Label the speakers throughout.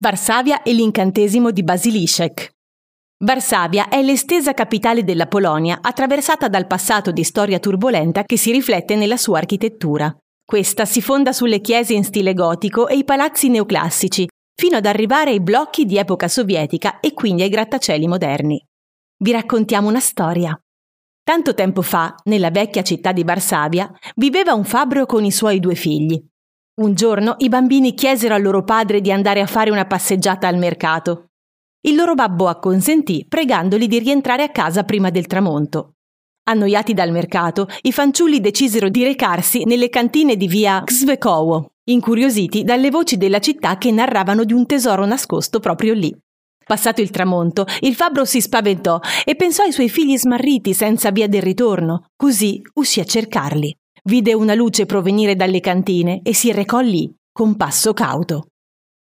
Speaker 1: Varsavia e l'incantesimo di Basilishek. Varsavia è l'estesa capitale della Polonia, attraversata dal passato di storia turbolenta che si riflette nella sua architettura. Questa si fonda sulle chiese in stile gotico e i palazzi neoclassici, fino ad arrivare ai blocchi di epoca sovietica e quindi ai grattacieli moderni. Vi raccontiamo una storia. Tanto tempo fa, nella vecchia città di Varsavia, viveva un fabbro con i suoi due figli. Un giorno i bambini chiesero al loro padre di andare a fare una passeggiata al mercato. Il loro babbo acconsentì, pregandoli di rientrare a casa prima del tramonto. Annoiati dal mercato, i fanciulli decisero di recarsi nelle cantine di via Xvekowo, incuriositi dalle voci della città che narravano di un tesoro nascosto proprio lì. Passato il tramonto, il fabbro si spaventò e pensò ai suoi figli smarriti senza via del ritorno, così uscì a cercarli. Vide una luce provenire dalle cantine e si recò lì, con passo cauto.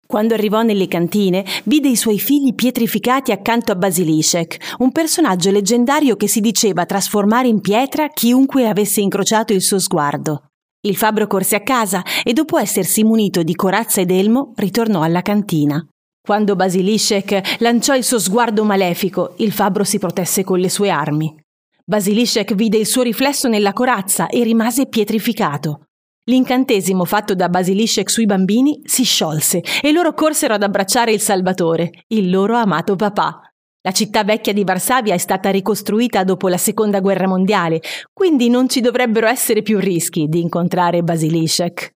Speaker 1: Quando arrivò nelle cantine, vide i suoi figli pietrificati accanto a Basilishek, un personaggio leggendario che si diceva trasformare in pietra chiunque avesse incrociato il suo sguardo. Il fabbro corse a casa e dopo essersi munito di corazza ed elmo, ritornò alla cantina. Quando Basilishek lanciò il suo sguardo malefico, il fabbro si protesse con le sue armi. Basilishek vide il suo riflesso nella corazza e rimase pietrificato. L'incantesimo fatto da Basilishek sui bambini si sciolse e loro corsero ad abbracciare il Salvatore, il loro amato papà. La città vecchia di Varsavia è stata ricostruita dopo la seconda guerra mondiale, quindi non ci dovrebbero essere più rischi di incontrare Basilishek.